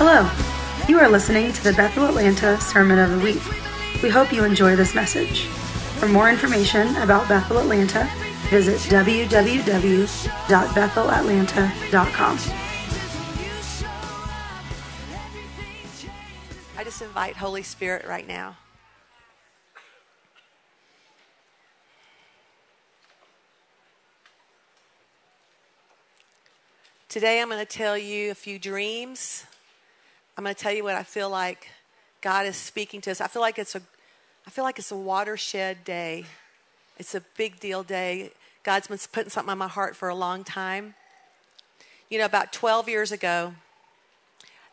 Hello. You are listening to the Bethel Atlanta Sermon of the Week. We hope you enjoy this message. For more information about Bethel Atlanta, visit www.bethelatlanta.com. I just invite Holy Spirit right now. Today I'm going to tell you a few dreams. I'm going to tell you what I feel like God is speaking to us. I feel like it's a I feel like it's a watershed day. It's a big deal day. God's been putting something on my heart for a long time. You know, about 12 years ago,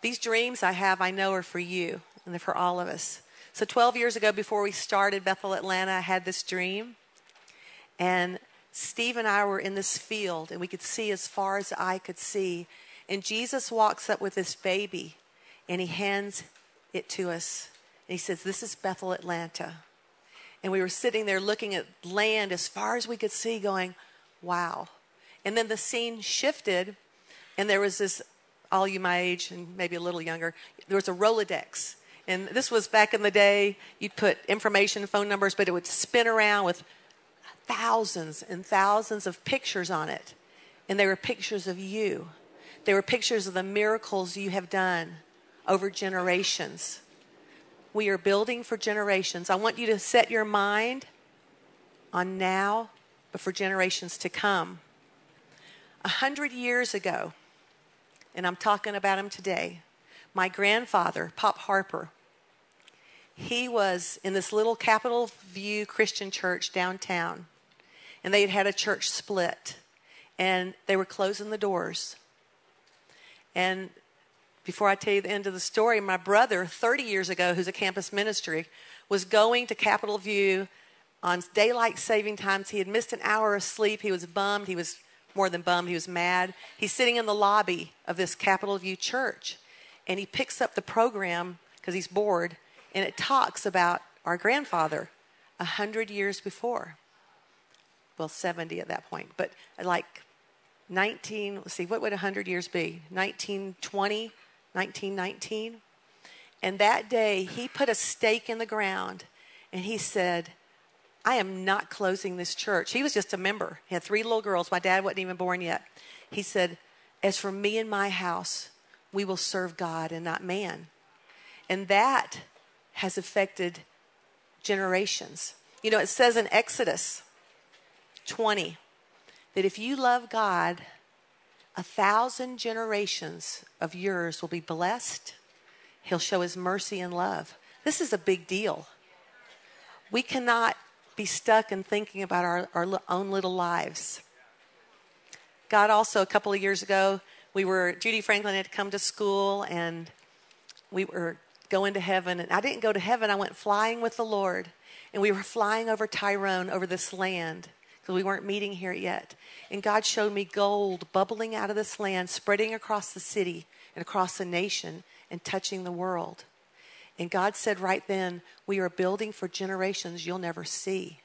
these dreams I have, I know are for you and they're for all of us. So 12 years ago, before we started Bethel Atlanta, I had this dream. And Steve and I were in this field, and we could see as far as I could see. And Jesus walks up with this baby, and he hands it to us. And he says, This is Bethel Atlanta. And we were sitting there looking at land as far as we could see, going, Wow. And then the scene shifted, and there was this, all you my age and maybe a little younger, there was a Rolodex. And this was back in the day, you'd put information, phone numbers, but it would spin around with thousands and thousands of pictures on it. And they were pictures of you. They were pictures of the miracles you have done over generations. We are building for generations. I want you to set your mind on now, but for generations to come. A hundred years ago, and I'm talking about him today, my grandfather, Pop Harper, he was in this little Capitol View Christian church downtown and they had had a church split and they were closing the doors. And before I tell you the end of the story, my brother, 30 years ago, who's a campus ministry, was going to Capitol View on daylight saving times. He had missed an hour of sleep. He was bummed. He was more than bummed. He was mad. He's sitting in the lobby of this Capitol View church and he picks up the program because he's bored and it talks about our grandfather a hundred years before well, 70 at that point, but like 19, let's see, what would 100 years be? 1920, 1919? And that day, he put a stake in the ground and he said, I am not closing this church. He was just a member. He had three little girls. My dad wasn't even born yet. He said, As for me and my house, we will serve God and not man. And that has affected generations. You know, it says in Exodus 20 that if you love God, a thousand generations of yours will be blessed. He'll show his mercy and love. This is a big deal. We cannot be stuck in thinking about our, our own little lives. God also, a couple of years ago, we were, Judy Franklin had come to school and we were going to heaven. And I didn't go to heaven, I went flying with the Lord. And we were flying over Tyrone, over this land because we weren't meeting here yet. And God showed me gold bubbling out of this land, spreading across the city and across the nation and touching the world. And God said right then, We are building for generations you'll never see.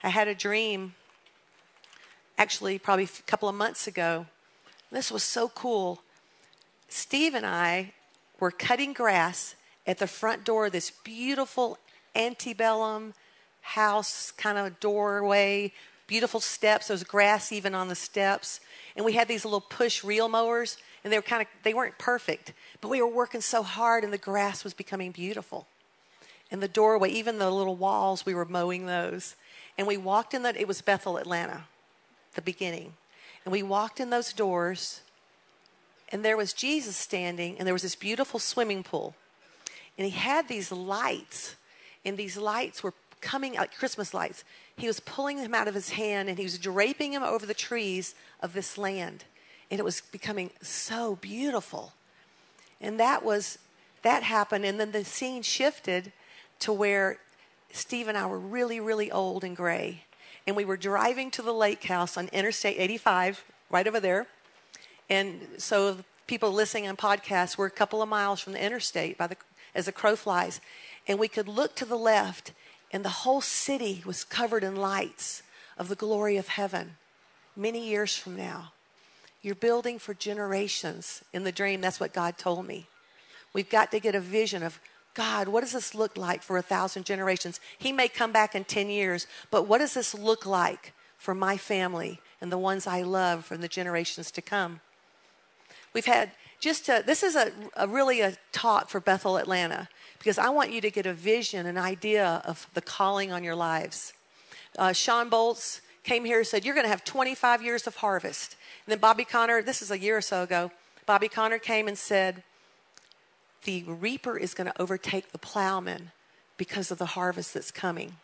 I had a dream, actually, probably a couple of months ago. This was so cool. Steve and I were cutting grass at the front door of this beautiful antebellum house kind of doorway, beautiful steps. There was grass even on the steps. And we had these little push reel mowers, and they were kind of, they weren't perfect, but we were working so hard, and the grass was becoming beautiful. And the doorway, even the little walls, we were mowing those. And we walked in that, it was Bethel, Atlanta, the beginning. And we walked in those doors, and there was Jesus standing, and there was this beautiful swimming pool. And he had these lights, and these lights were coming like Christmas lights. He was pulling them out of his hand and he was draping them over the trees of this land. And it was becoming so beautiful. And that was, that happened. And then the scene shifted to where Steve and I were really, really old and gray. And we were driving to the lake house on Interstate 85, right over there. And so people listening on podcasts were a couple of miles from the interstate by the, as the crow flies. And we could look to the left and the whole city was covered in lights of the glory of heaven many years from now. You're building for generations. In the dream, that's what God told me. We've got to get a vision of God, what does this look like for a thousand generations? He may come back in 10 years, but what does this look like for my family and the ones I love from the generations to come? We've had just a, this is a, a really a talk for Bethel Atlanta because I want you to get a vision, an idea of the calling on your lives. Uh, Shawn Bolz came here and said, You're going to have 25 years of harvest. And then Bobby Conner, this is a year or so ago, Bobby Conner came and said, The reaper is going to overtake the plowman because of the harvest that's coming.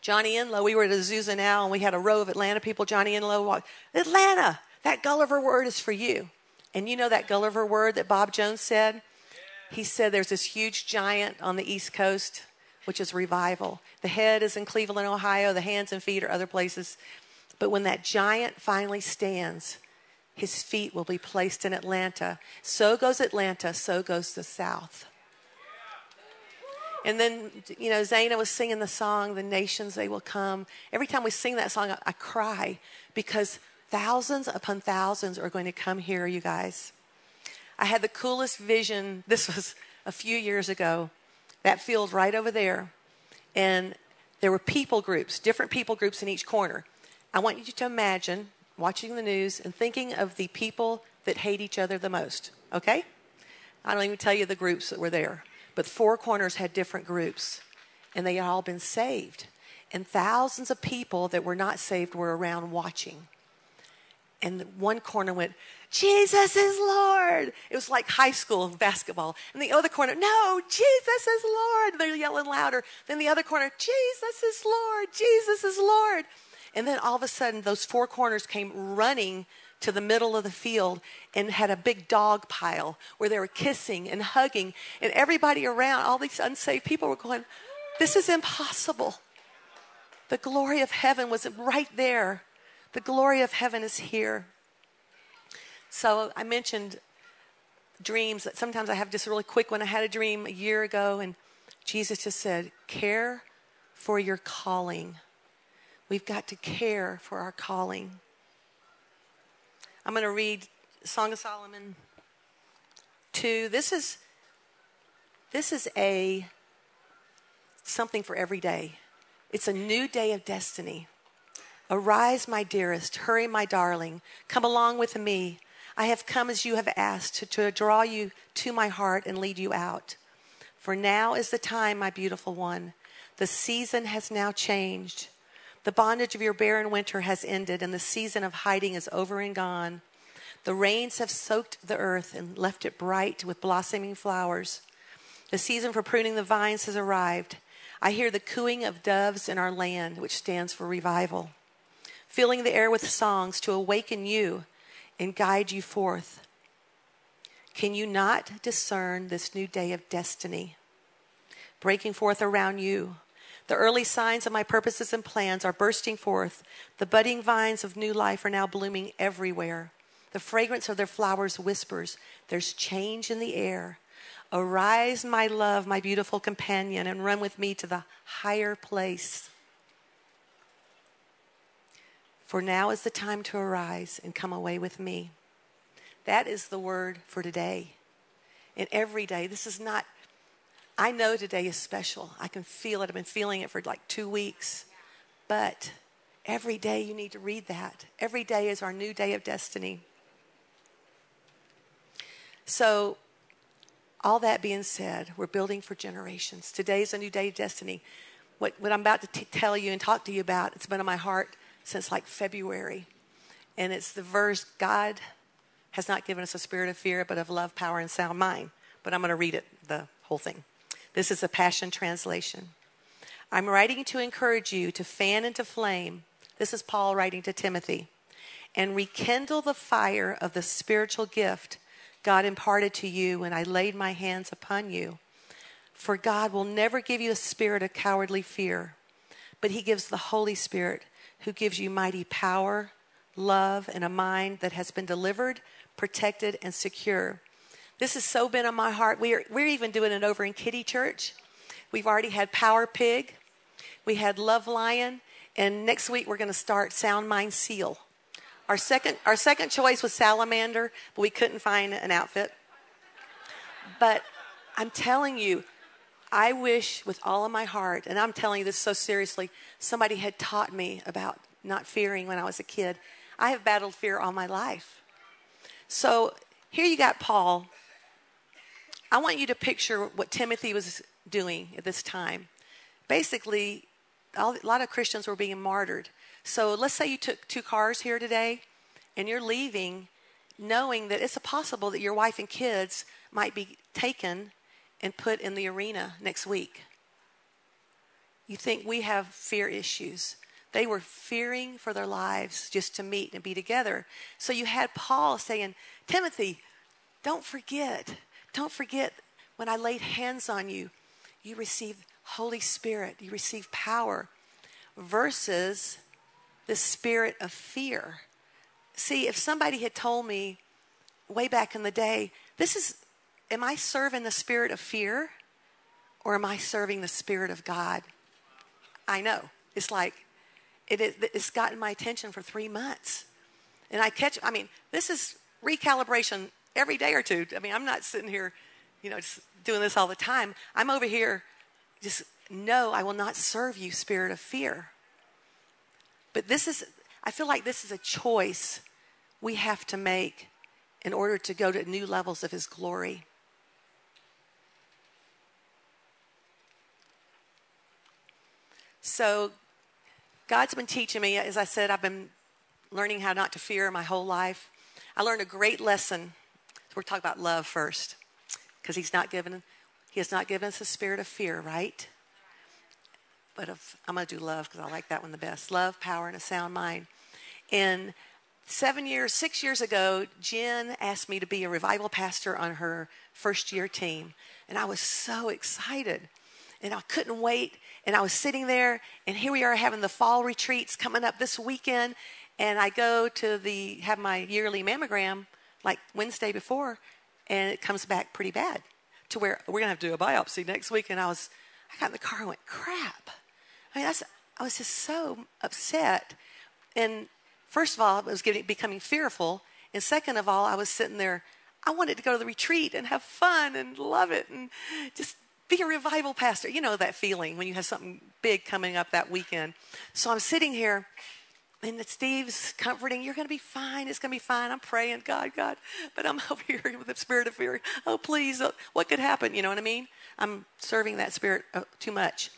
Johnny Enlow, we were at Azusa now, and we had a row of Atlanta people. Johnny Enlow walked, Atlanta, that Gulliver word is for you. And you know that Gulliver word that Bob Jones said? He said there's this huge giant on the East Coast, which is revival. The head is in Cleveland, Ohio, the hands and feet are other places. But when that giant finally stands, his feet will be placed in Atlanta. So goes Atlanta, so goes the South. And then, you know, Zana was singing the song, The Nations They Will Come. Every time we sing that song, I, I cry because thousands upon thousands are going to come here, you guys. I had the coolest vision. This was a few years ago. That field right over there. And there were people groups, different people groups in each corner. I want you to imagine watching the news and thinking of the people that hate each other the most, okay? I don't even tell you the groups that were there, but Four Corners had different groups, and they had all been saved. And thousands of people that were not saved were around watching. And one corner went, Jesus is Lord. It was like high school basketball. In the other corner, no, Jesus is Lord. They're yelling louder. Then the other corner, Jesus is Lord. Jesus is Lord. And then all of a sudden, those four corners came running to the middle of the field and had a big dog pile where they were kissing and hugging. And everybody around, all these unsaved people were going, This is impossible. The glory of heaven was right there. The glory of heaven is here. So I mentioned dreams that sometimes I have just a really quick one. I had a dream a year ago, and Jesus just said, Care for your calling. We've got to care for our calling. I'm going to read Song of Solomon 2. This is this is a something for every day. It's a new day of destiny. Arise, my dearest, hurry, my darling, come along with me. I have come as you have asked to, to draw you to my heart and lead you out. For now is the time, my beautiful one. The season has now changed. The bondage of your barren winter has ended, and the season of hiding is over and gone. The rains have soaked the earth and left it bright with blossoming flowers. The season for pruning the vines has arrived. I hear the cooing of doves in our land, which stands for revival, filling the air with songs to awaken you and guide you forth. Can you not discern this new day of destiny breaking forth around you? The early signs of my purposes and plans are bursting forth. The budding vines of new life are now blooming everywhere. The fragrance of their flowers whispers, There's change in the air. Arise, my love, my beautiful companion, and run with me to the higher place. For now is the time to arise and come away with me. That is the word for today. And every day, this is not, I know today is special. I can feel it. I've been feeling it for like two weeks. But every day you need to read that. Every day is our new day of destiny. So, all that being said, we're building for generations. Today is a new day of destiny. What, what I'm about to t- tell you and talk to you about, it's been on my heart since like February. And it's the verse God has not given us a spirit of fear, but of love, power, and sound mind. But I'm going to read it, the whole thing. This is a Passion Translation. I'm writing to encourage you to fan into flame. This is Paul writing to Timothy. And rekindle the fire of the spiritual gift God imparted to you when I laid my hands upon you. For God will never give you a spirit of cowardly fear, but He gives the Holy Spirit who gives you mighty power, love, and a mind that has been delivered, protected, and secure. This has so been on my heart. We're, we're even doing it over in Kitty Church. We've already had Power Pig, we had Love Lion, and next week we're going to start Sound Mind Seal. Our second, our second choice was salamander, but we couldn't find an outfit. But I'm telling you, I wish with all of my heart, and I'm telling you this so seriously, somebody had taught me about not fearing when I was a kid. I have battled fear all my life. So here you got Paul. I want you to picture what Timothy was doing at this time. Basically, all, a lot of Christians were being martyred. So let's say you took two cars here today and you're leaving knowing that it's possible that your wife and kids might be taken and put in the arena next week. You think we have fear issues. They were fearing for their lives just to meet and be together. So you had Paul saying, Timothy, don't forget, don't forget when I laid hands on you, you received Holy Spirit, you received power, versus the spirit of fear. See, if somebody had told me way back in the day, this is, am I serving the spirit of fear or am I serving the spirit of God? I know. It's like, it, it's gotten my attention for three months. And I catch, I mean, this is recalibration every day or two. I mean, I'm not sitting here, you know, just doing this all the time. I'm over here just, no, I will not serve you, spirit of fear. But this is, I feel like this is a choice we have to make in order to go to new levels of His glory. So, God's been teaching me, as I said, I've been learning how not to fear my whole life. I learned a great lesson. We're talking about love first, because He's not given, He has not given us a spirit of fear, right? but of, I'm going to do love because I like that one the best. Love, power, and a sound mind. And seven years, six years ago, Jen asked me to be a revival pastor on her first year team. And I was so excited. And I couldn't wait. And I was sitting there, and here we are having the fall retreats coming up this weekend. And I go to the have my yearly mammogram like Wednesday before, and it comes back pretty bad to where we're gonna have to do a biopsy next week. And I was, I got in the car and went, crap. I mean, that's, I was just so upset. And first of all, I was getting, becoming fearful. And second of all, I was sitting there. I wanted to go to the retreat and have fun and love it and just be a revival pastor. You know that feeling when you have something big coming up that weekend. So I'm sitting here and Steve's comforting, you're going to be fine. It's going to be fine. I'm praying, God, God. But I'm over here with the spirit of fear. Oh, please, uh, what could happen? You know what I mean? I'm serving that spirit uh, too much.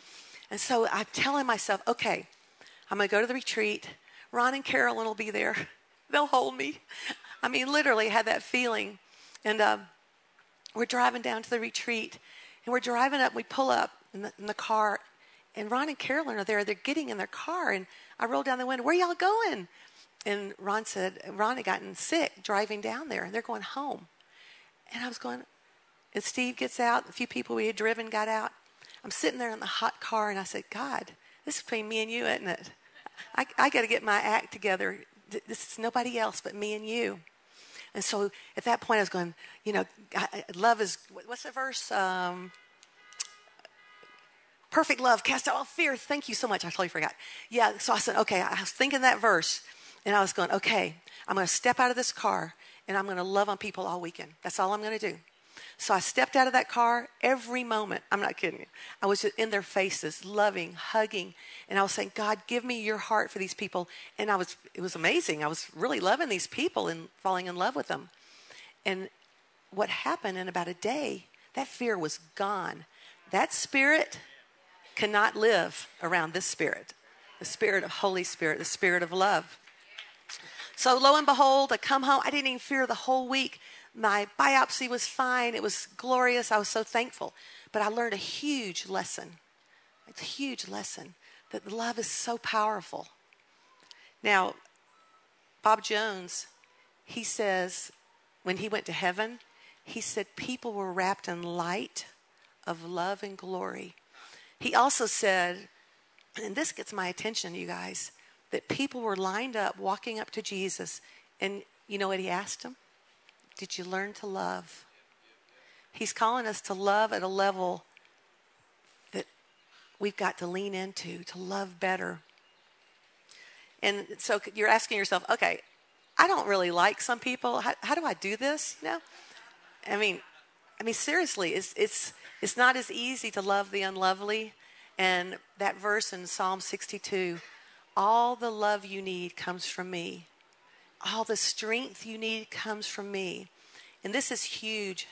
And so I'm telling myself, okay, I'm going to go to the retreat. Ron and Carolyn will be there. They'll hold me. I mean, literally had that feeling. And um, we're driving down to the retreat, and we're driving up. We pull up in the, in the car, and Ron and Carolyn are there. They're getting in their car, and I roll down the window. Where y'all going? And Ron said, Ron had gotten sick driving down there, and they're going home. And I was going, and Steve gets out. A few people we had driven got out. I'm sitting there in the hot car and I said, God, this is between me and you, isn't it? I, I got to get my act together. This is nobody else but me and you. And so at that point, I was going, you know, love is, what's the verse? Um, perfect love cast out all fear. Thank you so much. I totally forgot. Yeah, so I said, okay, I was thinking that verse and I was going, okay, I'm going to step out of this car and I'm going to love on people all weekend. That's all I'm going to do. So I stepped out of that car every moment. I'm not kidding you. I was in their faces, loving, hugging, and I was saying, God, give me your heart for these people. And I was, it was amazing. I was really loving these people and falling in love with them. And what happened in about a day, that fear was gone. That spirit cannot live around this spirit the spirit of Holy Spirit, the spirit of love. So lo and behold, I come home. I didn't even fear the whole week. My biopsy was fine. It was glorious. I was so thankful. But I learned a huge lesson. It's a huge lesson that love is so powerful. Now, Bob Jones, he says when he went to heaven, he said people were wrapped in light of love and glory. He also said, and this gets my attention, you guys, that people were lined up walking up to Jesus, and you know what he asked them? Did you learn to love? He's calling us to love at a level that we've got to lean into, to love better. And so you're asking yourself, okay, I don't really like some people. How, how do I do this? You know, I mean, I mean seriously, it's it's it's not as easy to love the unlovely. And that verse in Psalm 62, all the love you need comes from me. All the strength you need comes from me. And this is huge,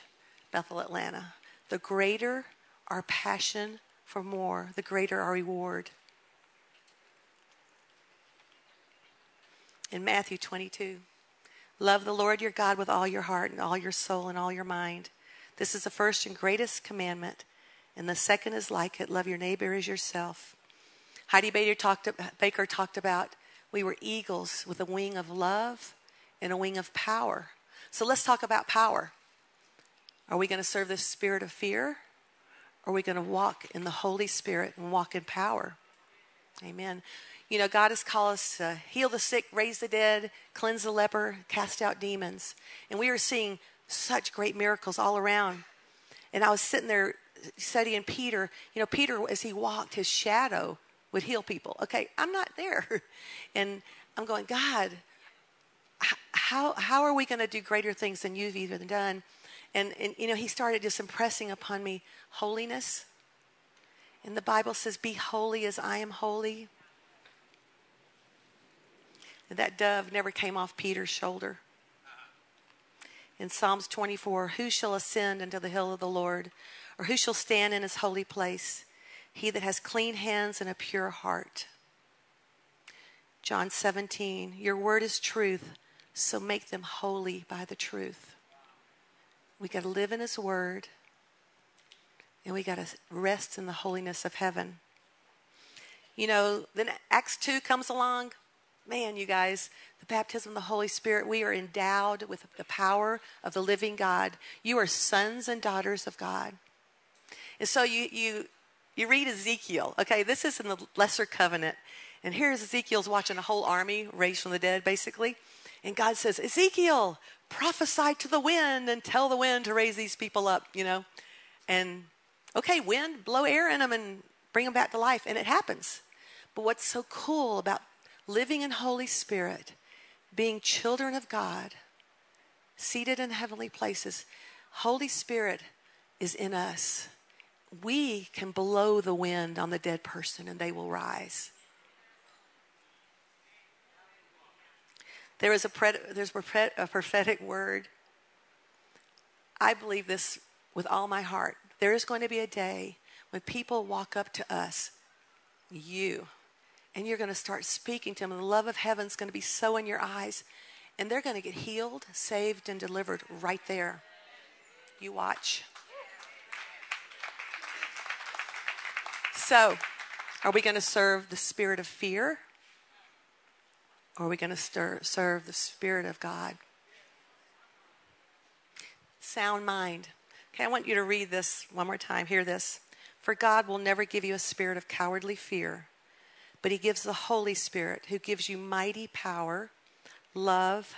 Bethel Atlanta. The greater our passion for more, the greater our reward. In Matthew 22, love the Lord your God with all your heart and all your soul and all your mind. This is the first and greatest commandment. And the second is like it love your neighbor as yourself. Heidi Baker talked, Baker talked about we were eagles with a wing of love and a wing of power. So let's talk about power. Are we going to serve the spirit of fear? Or are we going to walk in the Holy Spirit and walk in power? Amen. You know, God has called us to heal the sick, raise the dead, cleanse the leper, cast out demons. And we are seeing such great miracles all around. And I was sitting there studying Peter. You know, Peter, as he walked, his shadow would heal people. Okay, I'm not there. And I'm going, God, how, how are we going to do greater things than you've even done? And, and, you know, he started just impressing upon me holiness. And the Bible says, Be holy as I am holy. And that dove never came off Peter's shoulder. In Psalms 24, who shall ascend into the hill of the Lord, or who shall stand in his holy place? He that has clean hands and a pure heart. John 17, your word is truth, so make them holy by the truth. We got to live in his word, and we got to rest in the holiness of heaven. You know, then Acts 2 comes along man, you guys, the baptism of the Holy Spirit, we are endowed with the power of the living God. You are sons and daughters of God. And so you you you read Ezekiel. Okay, this is in the lesser covenant. And here's Ezekiel's watching a whole army raised from the dead, basically. And God says, Ezekiel, prophesy to the wind and tell the wind to raise these people up, you know. And okay, wind, blow air in them and bring them back to life. And it happens. But what's so cool about living in Holy Spirit, being children of God, seated in heavenly places. Holy Spirit is in us. We can blow the wind on the dead person and they will rise. There is a, there's a prophetic word. I believe this with all my heart. There is going to be a day when people walk up to us, you, and you're going to start speaking to them. The love of heaven is going to be so in your eyes. And they're going to get healed, saved, and delivered right there. You watch. So, are we going to serve the spirit of fear? Or are we going to serve the spirit of God? Sound mind. Okay, I want you to read this one more time. Hear this. For God will never give you a spirit of cowardly fear but He gives the Holy Spirit who gives you mighty power, love,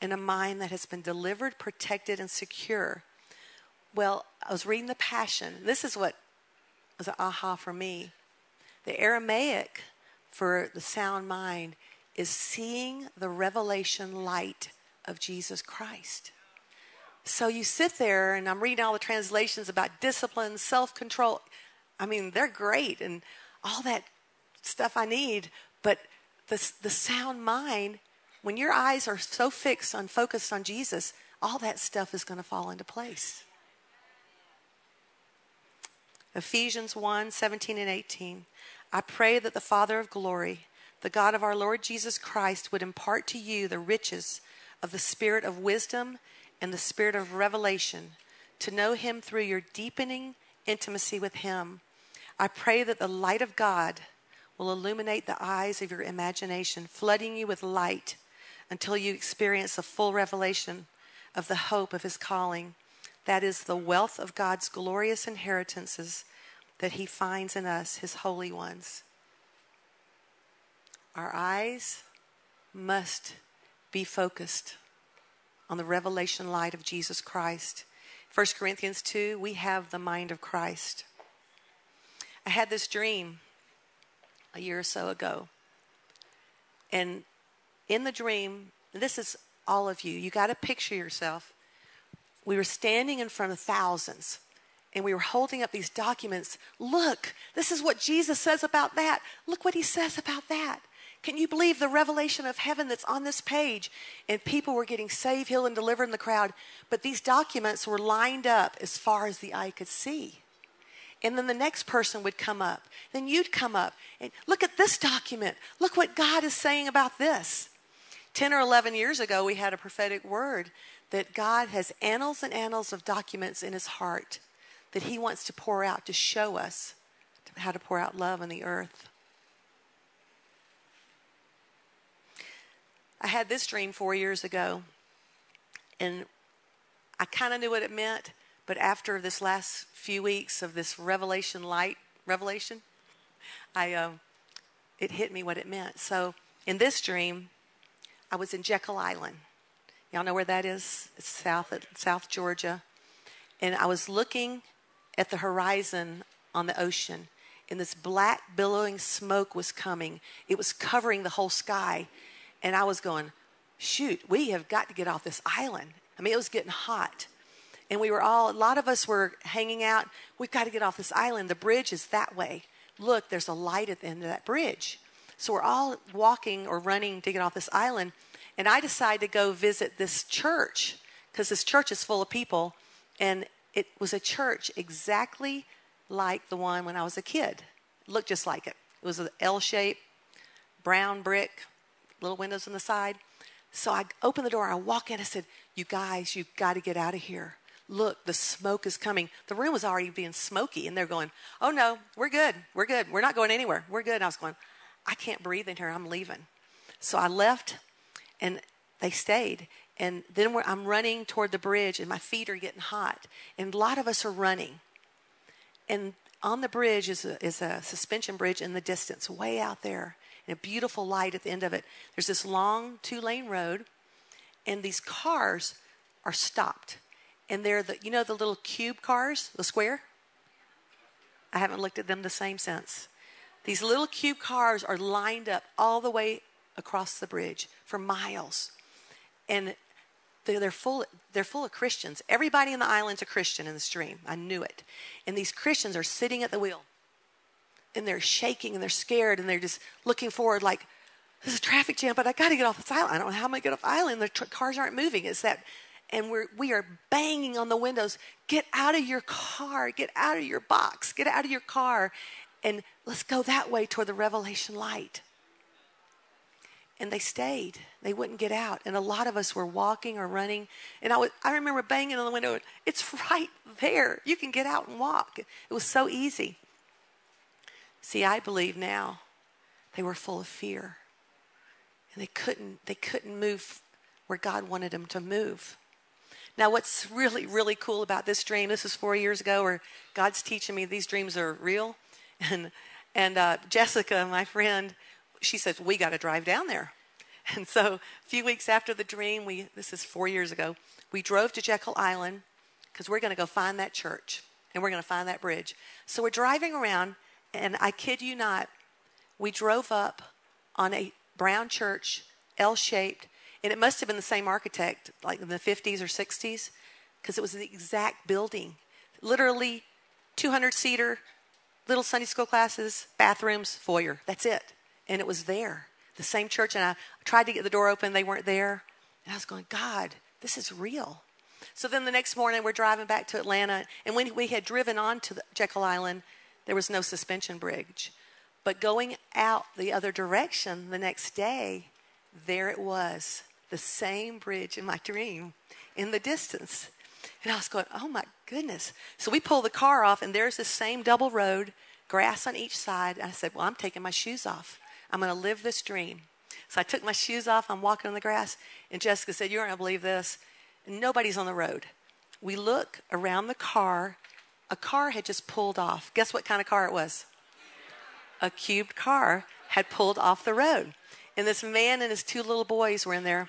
and a mind that has been delivered, protected, and secure. Well, I was reading the Passion. This is what was an aha for me. The Aramaic for the sound mind is seeing the revelation light of Jesus Christ. So you sit there, and I'm reading all the translations about discipline, self control. I mean, they're great, and all that stuff I need, but the, the sound mind, when your eyes are so fixed on focused on Jesus, all that stuff is going to fall into place. Ephesians 1 17 and 18. I pray that the Father of glory, the God of our Lord Jesus Christ, would impart to you the riches of the spirit of wisdom and the spirit of revelation to know him through your deepening intimacy with him. I pray that the light of God will illuminate the eyes of your imagination, flooding you with light until you experience the full revelation of the hope of his calling. That is the wealth of God's glorious inheritances that he finds in us, his holy ones. Our eyes must be focused on the revelation light of Jesus Christ. 1 Corinthians 2, we have the mind of Christ. I had this dream a year or so ago. And in the dream, this is all of you, you got to picture yourself. We were standing in front of thousands and we were holding up these documents. Look, this is what Jesus says about that. Look what he says about that. Can you believe the revelation of heaven that's on this page? And people were getting saved, healed, and delivered in the crowd. But these documents were lined up as far as the eye could see. And then the next person would come up. Then you'd come up and look at this document. Look what God is saying about this. 10 or 11 years ago, we had a prophetic word that God has annals and annals of documents in his heart that he wants to pour out to show us how to pour out love on the earth. I had this dream four years ago, and I kind of knew what it meant, but after this last few weeks of this revelation light revelation, I uh, it hit me what it meant. So in this dream, I was in Jekyll Island. Y'all know where that is? It's south South Georgia, and I was looking at the horizon on the ocean, and this black billowing smoke was coming. It was covering the whole sky, and I was going, "Shoot, we have got to get off this island." I mean, it was getting hot, and we were all a lot of us were hanging out. We've got to get off this island. The bridge is that way. Look, there's a light at the end of that bridge. So we're all walking or running to get off this island. And I decided to go visit this church because this church is full of people. And it was a church exactly like the one when I was a kid. It looked just like it. It was an L shape, brown brick, little windows on the side. So I opened the door, I walk in, I said, You guys, you've got to get out of here. Look, the smoke is coming. The room was already being smoky, and they're going, Oh no, we're good. We're good. We're not going anywhere. We're good. And I was going, I can't breathe in here. I'm leaving. So I left, and they stayed. And then I'm running toward the bridge, and my feet are getting hot. And a lot of us are running. And on the bridge is a, is a suspension bridge in the distance, way out there, and a beautiful light at the end of it. There's this long two lane road, and these cars are stopped. And they're the, you know, the little cube cars, the square? I haven't looked at them the same since. These little cube cars are lined up all the way across the bridge for miles. And they're full, they're full of Christians. Everybody in the island's a Christian in the stream. I knew it. And these Christians are sitting at the wheel. And they're shaking and they're scared and they're just looking forward like, there's a traffic jam, but I got to get off this island. I don't know how I'm going to get off the island. The tr- cars aren't moving. It's that, and we're, we are banging on the windows. Get out of your car. Get out of your box. Get out of your car and let's go that way toward the revelation light. And they stayed. They wouldn't get out. And a lot of us were walking or running. And I, was, I remember banging on the window. It's right there. You can get out and walk. It was so easy. See, I believe now they were full of fear. And they couldn't, they couldn't move where God wanted them to move. Now, what's really, really cool about this dream, this is four years ago, where God's teaching me these dreams are real. And, and uh, Jessica, my friend, she says, We got to drive down there. And so a few weeks after the dream, we this is four years ago, we drove to Jekyll Island because we're going to go find that church and we're going to find that bridge. So we're driving around, and I kid you not, we drove up on a brown church, L shaped, and it must have been the same architect, like in the 50s or 60s, because it was the exact building. Literally 200 seater, little Sunday school classes, bathrooms, foyer. That's it. And it was there. The same church. And I tried to get the door open, they weren't there. And I was going, God, this is real. So then the next morning, we're driving back to Atlanta. And when we had driven on to Jekyll Island, there was no suspension bridge. But going out the other direction the next day, there it was, the same bridge in my dream in the distance. And I was going, oh my goodness. So we pull the car off, and there's this same double road, grass on each side. And I said, well, I'm taking my shoes off. I'm going to live this dream. So I took my shoes off. I'm walking on the grass. And Jessica said, You're going to believe this. Nobody's on the road. We look around the car. A car had just pulled off. Guess what kind of car it was? A cubed car had pulled off the road. And this man and his two little boys were in there.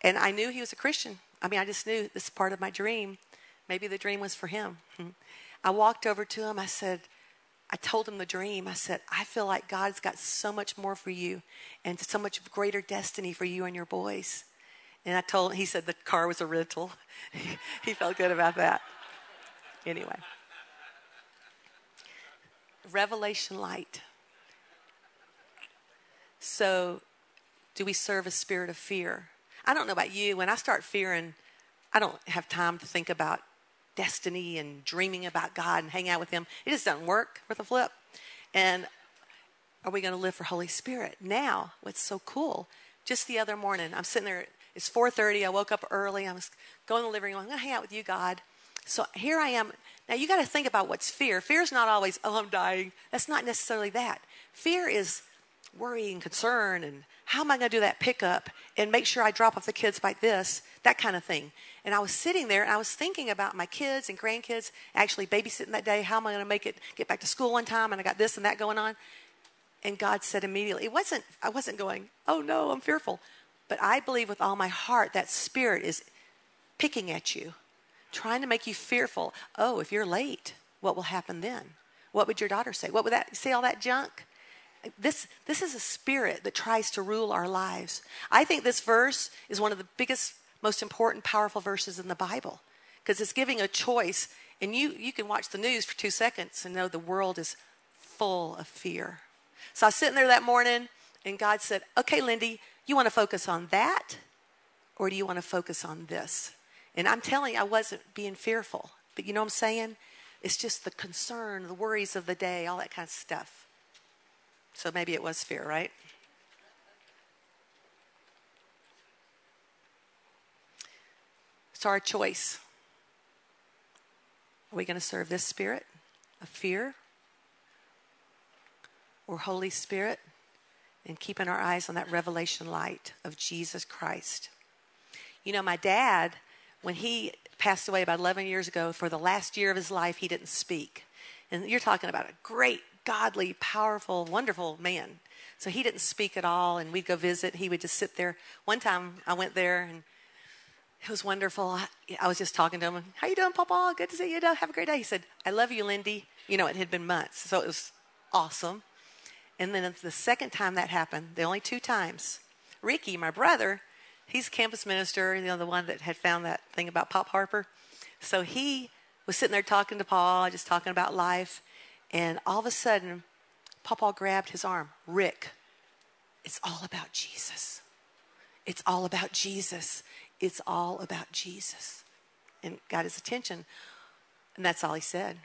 And I knew he was a Christian. I mean, I just knew this part of my dream. Maybe the dream was for him. I walked over to him. I said, I told him the dream. I said, I feel like God's got so much more for you and so much greater destiny for you and your boys. And I told him, he said the car was a rental. he felt good about that. Anyway, revelation light. So, do we serve a spirit of fear? I don't know about you. When I start fearing, I don't have time to think about destiny and dreaming about God and hang out with Him. It just doesn't work for the flip. And are we going to live for Holy Spirit? Now, what's so cool, just the other morning, I'm sitting there, it's 4.30, I woke up early, I was going to the living room, I'm going to hang out with you, God. So here I am. Now, you got to think about what's fear. Fear is not always, oh, I'm dying. That's not necessarily that. Fear is worry and concern and how am I going to do that pickup and make sure I drop off the kids like this, that kind of thing. And I was sitting there and I was thinking about my kids and grandkids actually babysitting that day. How am I going to make it get back to school on time? And I got this and that going on. And God said immediately, it wasn't, I wasn't going, oh no, I'm fearful. But I believe with all my heart that spirit is picking at you, trying to make you fearful. Oh, if you're late, what will happen then? What would your daughter say? What would that say all that junk? This, this is a spirit that tries to rule our lives. I think this verse is one of the biggest, most important, powerful verses in the Bible because it's giving a choice. And you, you can watch the news for two seconds and know the world is full of fear. So I was sitting there that morning, and God said, Okay, Lindy, you want to focus on that, or do you want to focus on this? And I'm telling you, I wasn't being fearful. But you know what I'm saying? It's just the concern, the worries of the day, all that kind of stuff. So maybe it was fear, right? It's our choice. Are we going to serve this spirit of fear or Holy Spirit and keeping our eyes on that revelation light of Jesus Christ? You know, my dad, when he passed away about 11 years ago, for the last year of his life, he didn't speak. And you're talking about a great godly, powerful, wonderful man. So he didn't speak at all, and we'd go visit. He would just sit there. One time I went there, and it was wonderful. I, was just talking to him. How you doing, Papa? Good to see you. Have a great day. He said, I love you, Lindy. You know, it had been months, so it was awesome. And then the second time that happened, the only two times, Ricky, my brother, he's campus minister, you know, the one that had found that thing about Pop Harper. So he was sitting there talking to Paul, just talking about life. And all of a sudden, Papa grabbed his arm. Rick, it's all about Jesus. It's all about Jesus. It's all about Jesus. And got his attention. And that's all he said.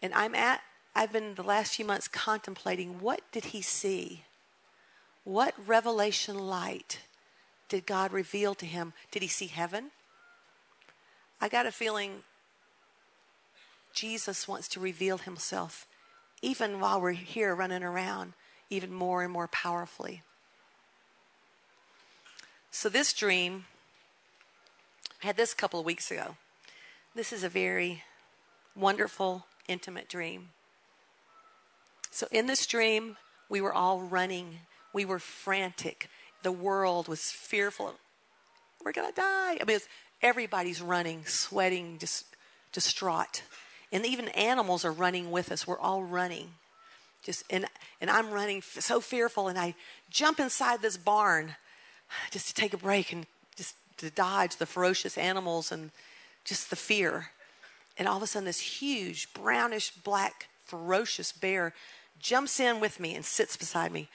And I'm at, I've been the last few months contemplating what did he see? What revelation light did God reveal to him? Did he see heaven? I got a feeling Jesus wants to reveal himself even while we're here running around, even more and more powerfully. So, this dream, I had this a couple of weeks ago. This is a very wonderful, intimate dream. So, in this dream, we were all running, we were frantic. The world was fearful. We're going to die. I mean, everybody's running, sweating, just distraught. And even animals are running with us. We're all running. Just and and I'm running so fearful and I jump inside this barn just to take a break and to dodge the ferocious animals and just the fear. And all of a sudden this huge brownish black ferocious bear jumps in with me and sits beside me.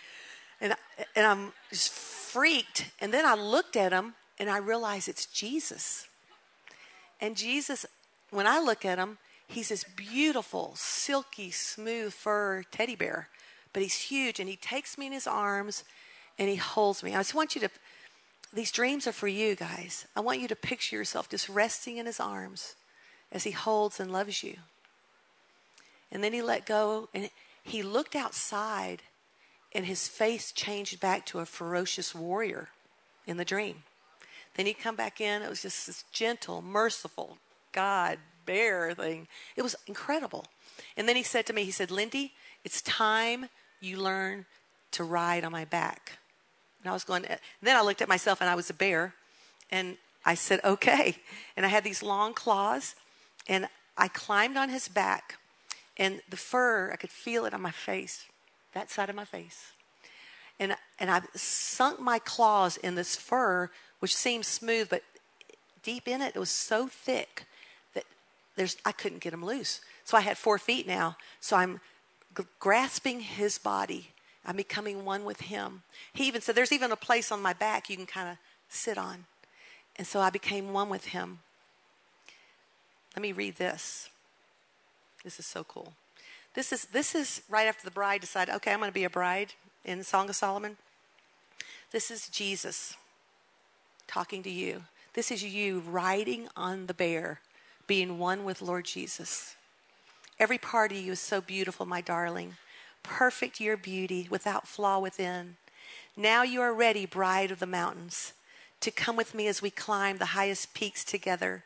And and I'm just freaked and then I looked at him and I realized it's Jesus. And Jesus when I look at him, He's this beautiful, silky, smooth fur teddy bear, but he's huge and he takes me in his arms and he holds me. I just want you to, these dreams are for you guys. I want you to picture yourself just resting in his arms as he holds and loves you. And then he let go and he looked outside and his face changed back to a ferocious warrior in the dream. Then he'd come back in. It was just this gentle, merciful God, bear thing. It was incredible. And then he said to me, he said, Lindy, it's time you learn to ride on my back. And I was going, eh, then I looked at myself and I was a bear. And I said, okay. And I had these long claws and I climbed on his back And the fur, I could feel it on my face, that side of my face. And, and I sunk my claws in this fur, which seemed smooth, but deep in it, it was so thick that there's, I couldn't get them loose. So I had four feet now. So I'm g- grasping his body. I'm becoming one with him. He even said, There's even a place on my back you can kind of sit on. And so I became one with him. Let me read this. This is so cool. This is, this is right after the bride decided, okay, I'm going to be a bride in Song of Solomon. This is Jesus talking to you. This is you riding on the bear, being one with Lord Jesus. Every part of you is so beautiful, my darling. Perfect your beauty, without flaw within. Now you are ready, bride of the mountains, to come with me as we climb the highest peaks together.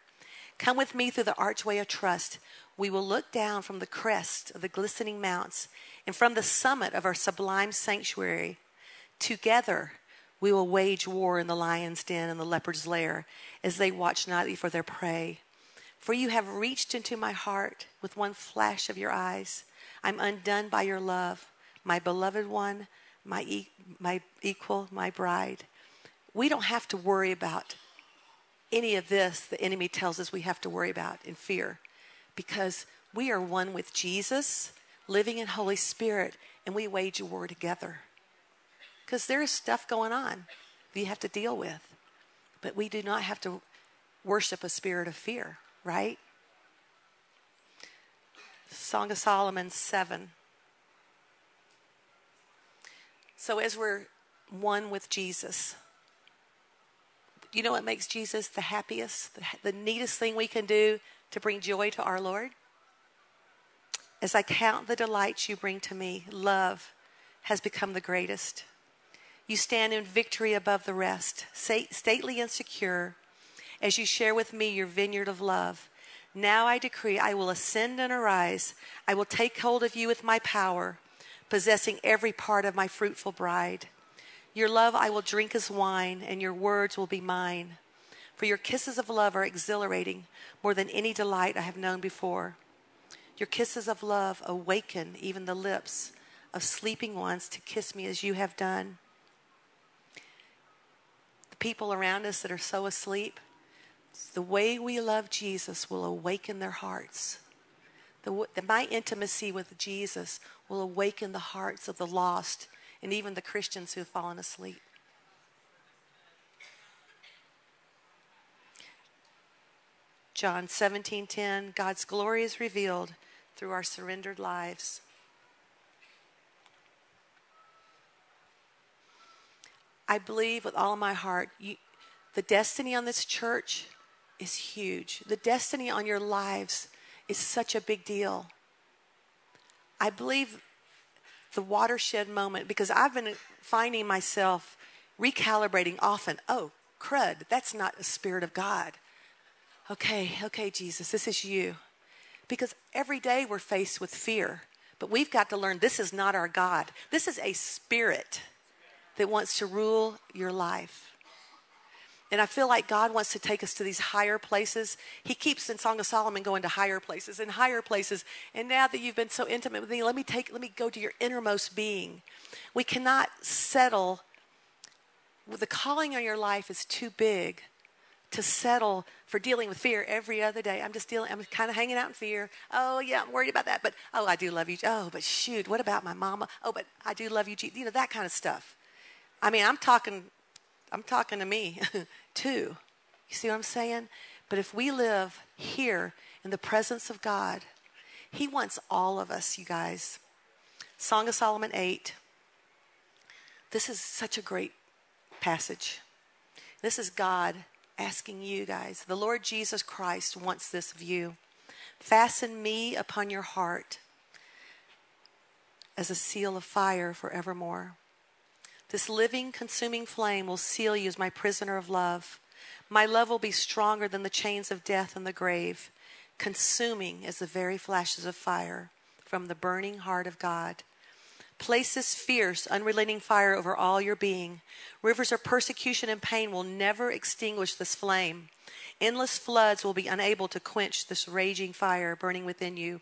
Come with me through the archway of trust. We will look down from the crest of the glistening mounts and from the summit of our sublime sanctuary. Together, we will wage war in the lion's den and the leopard's lair as they watch nightly for their prey. For you have reached into my heart with one flash of your eyes. I'm undone by your love, my beloved one, my, e- my equal, my bride. We don't have to worry about any of this the enemy tells us we have to worry about in fear because we are one with Jesus, living in Holy Spirit, and we wage a war together. Because there is stuff going on that you have to deal with. But we do not have to worship a spirit of fear, right? Song of Solomon 7. So, as we're one with Jesus, you know what makes Jesus the happiest, the, the neatest thing we can do to bring joy to our Lord? As I count the delights you bring to me, love has become the greatest. You stand in victory above the rest, stately and secure, as you share with me your vineyard of love. Now I decree I will ascend and arise. I will take hold of you with my power, possessing every part of my fruitful bride. Your love I will drink as wine, and your words will be mine. For your kisses of love are exhilarating, more than any delight I have known before. Your kisses of love awaken even the lips of sleeping ones to kiss me as you have done The people around us that are so asleep, the way we love Jesus will awaken their hearts. The, my intimacy with Jesus will awaken the hearts of the lost and even the Christians who have fallen asleep. John 17:10 God's glory is revealed through our surrendered lives. I believe with all my heart, you, the destiny on this church is huge. The destiny on your lives is such a big deal. I believe the watershed moment, because I've been finding myself recalibrating often. Oh, crud, that's not a spirit of God. Okay, okay, Jesus, this is you. Because every day we're faced with fear, but we've got to learn this is not our God. This is a spirit that wants to rule your life. And I feel like God wants to take us to these higher places. He keeps in Song of Solomon going to higher places and higher places. And now that you've been so intimate with me, let me take let me go to your innermost being. We cannot settle the calling on your life is too big to settle for dealing with fear every other day. I'm just dealing, I'm kind of hanging out in fear. Oh, yeah, I'm worried about that. But, oh, I do love you. Oh, but shoot, what about my mama? Oh, but I do love you. You know, that kind of stuff. I mean, I'm talking, I'm talking to me too. You see what I'm saying? But if we live here in the presence of God, He wants all of us, you guys. Song of Solomon 8. This is such a great passage. This is God asking you guys. The Lord Jesus Christ wants this of you. Fasten me upon your heart as a seal of fire forevermore. This living, consuming flame will seal you as my prisoner of love. My love will be stronger than the chains of death and the grave, consuming as the very flashes of fire from the burning heart of God. Place this fierce, unrelenting fire over all your being. Rivers of persecution and pain will never extinguish this flame. Endless floods will be unable to quench this raging fire burning within you.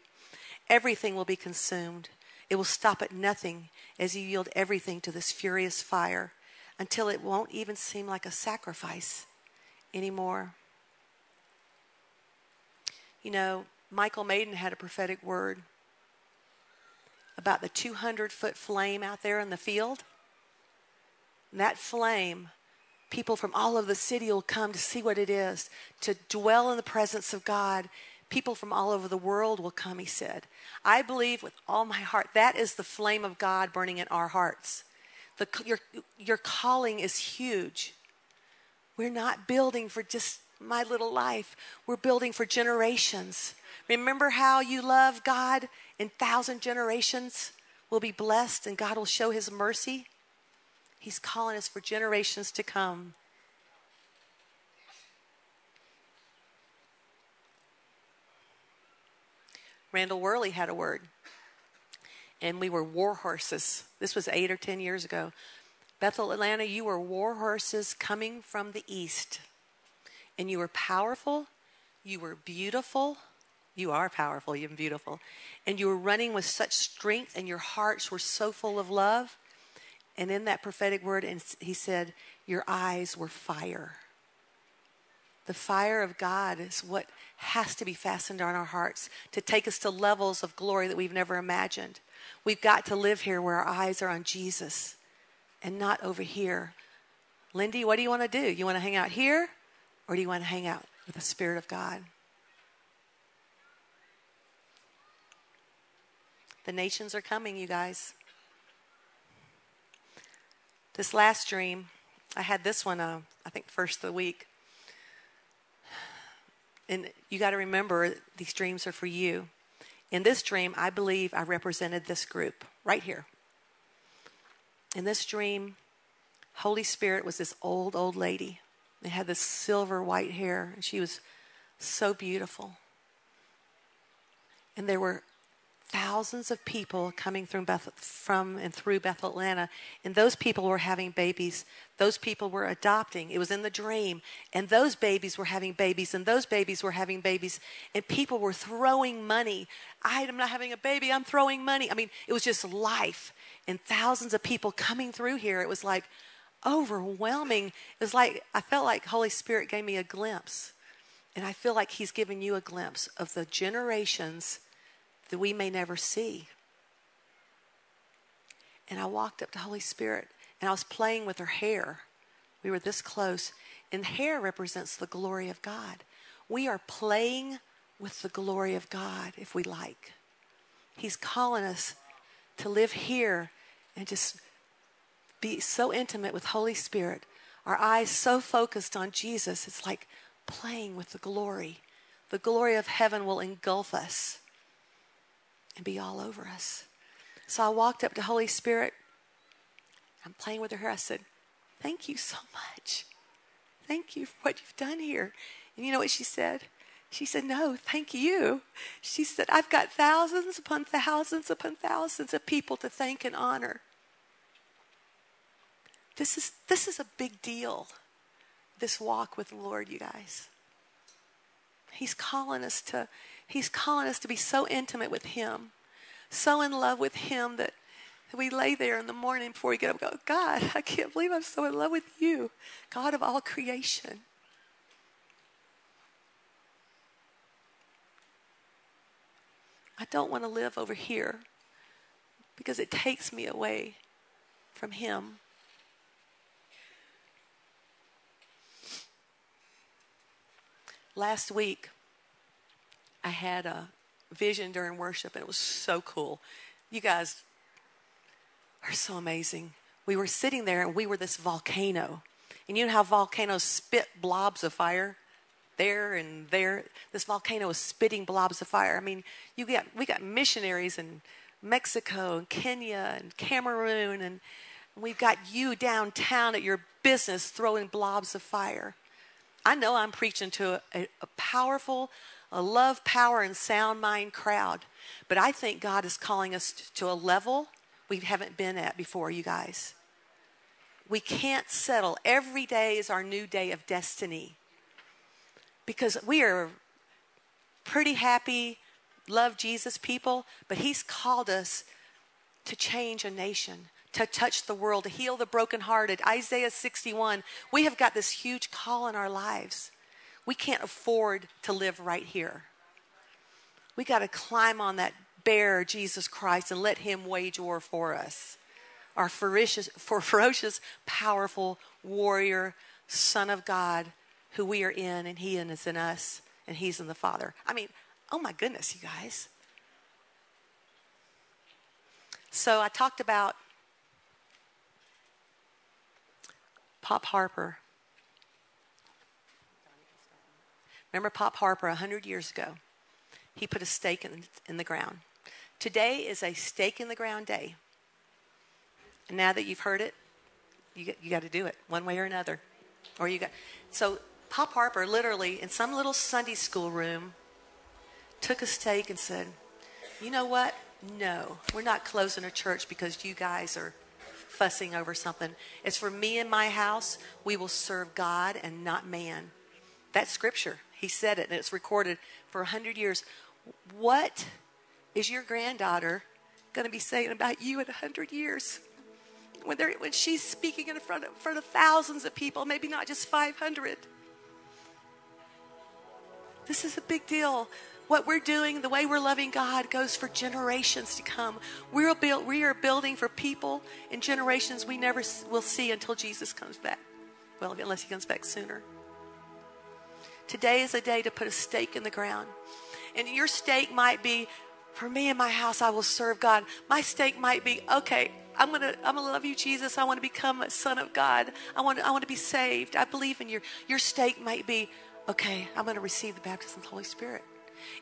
Everything will be consumed. It will stop at nothing as you yield everything to this furious fire until it won't even seem like a sacrifice anymore. You know, Michael Maiden had a prophetic word about the 200 foot flame out there in the field. And that flame, people from all over the city will come to see what it is, to dwell in the presence of God. People from all over the world will come, he said. I believe with all my heart that is the flame of God burning in our hearts. The, your, your calling is huge. We're not building for just my little life, we're building for generations. Remember how you love God in thousand generations will be blessed and God will show his mercy? He's calling us for generations to come. Randall Worley had a word, and we were war horses. This was eight or ten years ago. Bethel, Atlanta, you were war horses coming from the east. And you were powerful, you were beautiful, you are powerful, you're beautiful. And you were running with such strength, and your hearts were so full of love. And in that prophetic word, and he said, Your eyes were fire. The fire of God is what has to be fastened on our hearts to take us to levels of glory that we've never imagined. We've got to live here where our eyes are on Jesus and not over here. Lindy, what do you want to do? You want to hang out here or do you want to hang out with the Spirit of God? The nations are coming, you guys. This last dream, I had this one, uh, I think, first of the week. And you got to remember, these dreams are for you. In this dream, I believe I represented this group right here. In this dream, Holy Spirit was this old, old lady. They had this silver white hair, and she was so beautiful. And there were thousands of people coming through Beth, from and through Bethel, Atlanta, and those people were having babies. Those people were adopting. It was in the dream, and those babies were having babies, and those babies were having babies, and people were throwing money. I am not having a baby. I'm throwing money. I mean, it was just life, and thousands of people coming through here. It was like overwhelming. It was like I felt like Holy Spirit gave me a glimpse, and I feel like He's giving you a glimpse of the generations that we may never see. And I walked up to Holy Spirit and I was playing with her hair. We were this close. And hair represents the glory of God. We are playing with the glory of God if we like. He's calling us to live here and just be so intimate with Holy Spirit. Our eyes so focused on Jesus. It's like playing with the glory. The glory of heaven will engulf us and be all over us. So I walked up to Holy Spirit. I'm playing with her hair. I said, Thank you so much. Thank you for what you've done here. And you know what she said? She said, No, thank you. She said, I've got thousands upon thousands upon thousands of people to thank and honor. This is, this is a big deal, this walk with the Lord, you guys. He's calling us to He's calling us to be so intimate with Him, so in love with Him that we lay there in the morning before we get up and go, God, I can't believe I'm so in love with you, God of all creation. I don't want to live over here because it takes me away from Him. Last week, I had a vision during worship, and it was so cool. You guys are so amazing. We were sitting there, and we were this volcano. And you know how volcanoes spit blobs of fire? There and there. This volcano is spitting blobs of fire. I mean, you got we got missionaries in Mexico and Kenya and Cameroon, and we've got you downtown at your business throwing blobs of fire. I know I'm preaching to a, a powerful, a love, power, and sound mind crowd. But I think God is calling us to a level we haven't been at before, you guys. We can't settle. Every day is our new day of destiny because we are pretty happy love Jesus people, but He's called us to change a nation, to touch the world, to heal the brokenhearted. Isaiah 61. We have got this huge call in our lives. We can't afford to live right here. We got to climb on that bear, Jesus Christ, and let Him wage war for us. Our ferocious, ferocious, powerful warrior, Son of God, who we are in, and He is in us, and He's in the Father. I mean, oh my goodness, you guys. So I talked about Pop Harper. Remember Pop Harper 100 years ago? He put a stake in, in the ground. Today is a stake in the ground day. And now that you've heard it, you, you got to do it one way or another. Or you got so Pop Harper literally in some little Sunday school room took a stake and said, "You know what? No, we're not closing a church because you guys are fussing over something. It's for me and my house, we will serve God and not man. That's scripture. He said it, and it's recorded for a hundred years. What is your granddaughter going to be saying about you in a hundred years? When, when she's speaking in front of, in front of thousands of people, maybe not just 500. This is a big deal what we're doing, the way we're loving God, goes for generations to come. We're build, we are building for people in generations we never will see until Jesus comes back. Well, unless he comes back sooner. Today is a day to put a stake in the ground. And your stake might be, for me and my house, I will serve God. My stake might be, okay, I'm gonna I'm gonna love you, Jesus. I want to become a son of God. I want I want to be saved. I believe in your your stake might be, okay, I'm gonna receive the baptism of the Holy Spirit.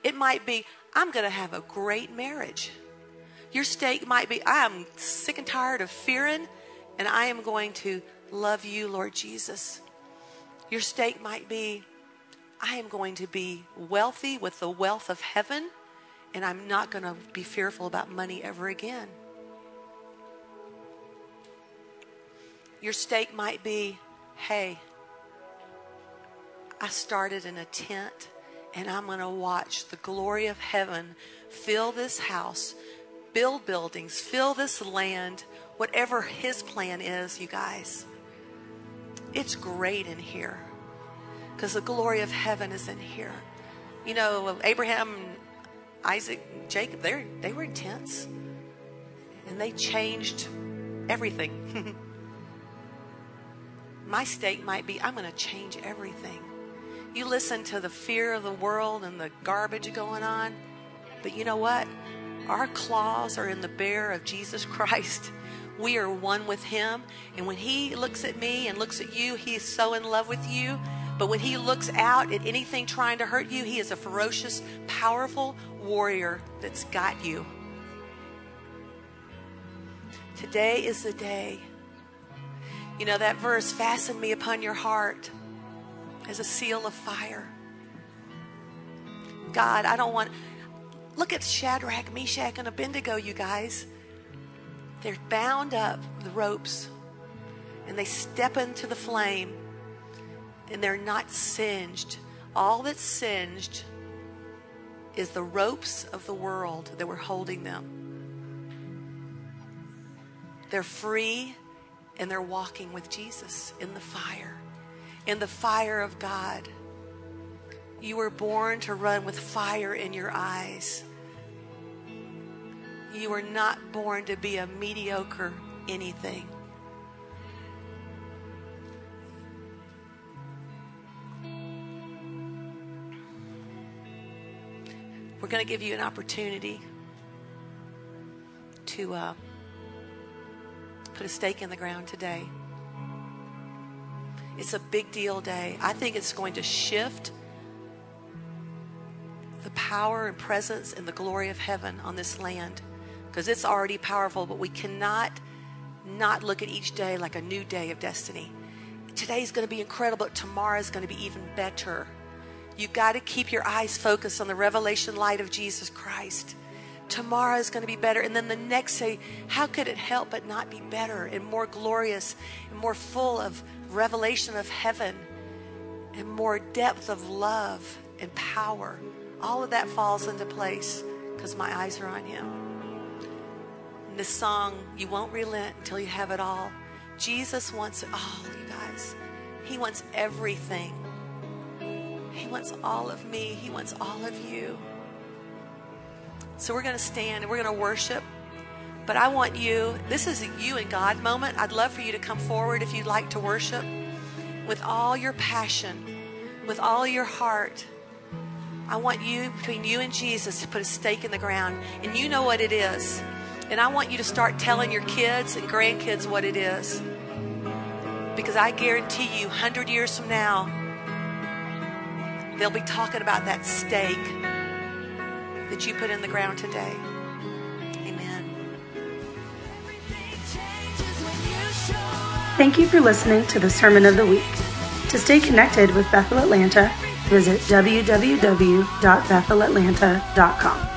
It might be, I'm to have a great marriage. Your stake might be, I am sick and tired of fearing, and I am going to love you, Lord Jesus. Your stake might be, I am going to be wealthy with the wealth of heaven, and I'm not going to be fearful about money ever again. Your stake might be, hey, I started in a tent and I'm going to watch the glory of heaven fill this house, build buildings, fill this land, whatever His plan is, you guys. It's great in here because the glory of heaven is in here. You know, Abraham, Isaac, Jacob, they they were intense and they changed everything. My stake might be I'm going to change everything. You listen to the fear of the world and the garbage going on. But you know what? Our claws are in the bear of Jesus Christ. We are one with Him. And when He looks at me and looks at you, He is so in love with you. But when He looks out at anything trying to hurt you, He is a ferocious, powerful warrior that's got you. Today is the day. You know that verse, fasten me upon your heart as a seal of fire. God, I don't want. Look at Shadrach, Meshach, and Abednego, you guys. They're bound up with ropes and they step into the flame and they're not singed. All that's singed is the ropes of the world that were holding them. They're free and they're walking with Jesus in the fire in the fire of God. You were born to run with fire in your eyes. You were not born to be a mediocre anything. We're going to give you an opportunity to uh, put a stake in the ground today. It's a big deal day. I think it's going to shift the power and presence and the glory of heaven on this land because it's already powerful, but we cannot not look at each day like a new day of destiny. Today's going to be incredible, but tomorrow is going to be even better. You've got to keep your eyes focused on the revelation light of Jesus Christ. Tomorrow is going to be better. And then the next day, how could it help but not be better and more glorious and more full of revelation of heaven and more depth of love and power. All of that falls into place because my eyes are on Him. And this song, You Won't Relent Until You Have It All. Jesus wants it all, you guys. He wants everything. He wants all of me, He wants all of you. So we're going to stand and we're going to worship. But I want you, this is a you and God moment. I'd love for you to come forward if you'd like to worship with all your passion, with all your heart. I want you, between you and Jesus, to put a stake in the ground. And you know what it is. And I want you to start telling your kids and grandkids what it is. Because I guarantee you, 100 years from now, they'll be talking about that stake that you put in the ground today. Amen. Thank you for listening to the Sermon of the Week. To stay connected with Bethel Atlanta, visit www.bethelatlanta.com.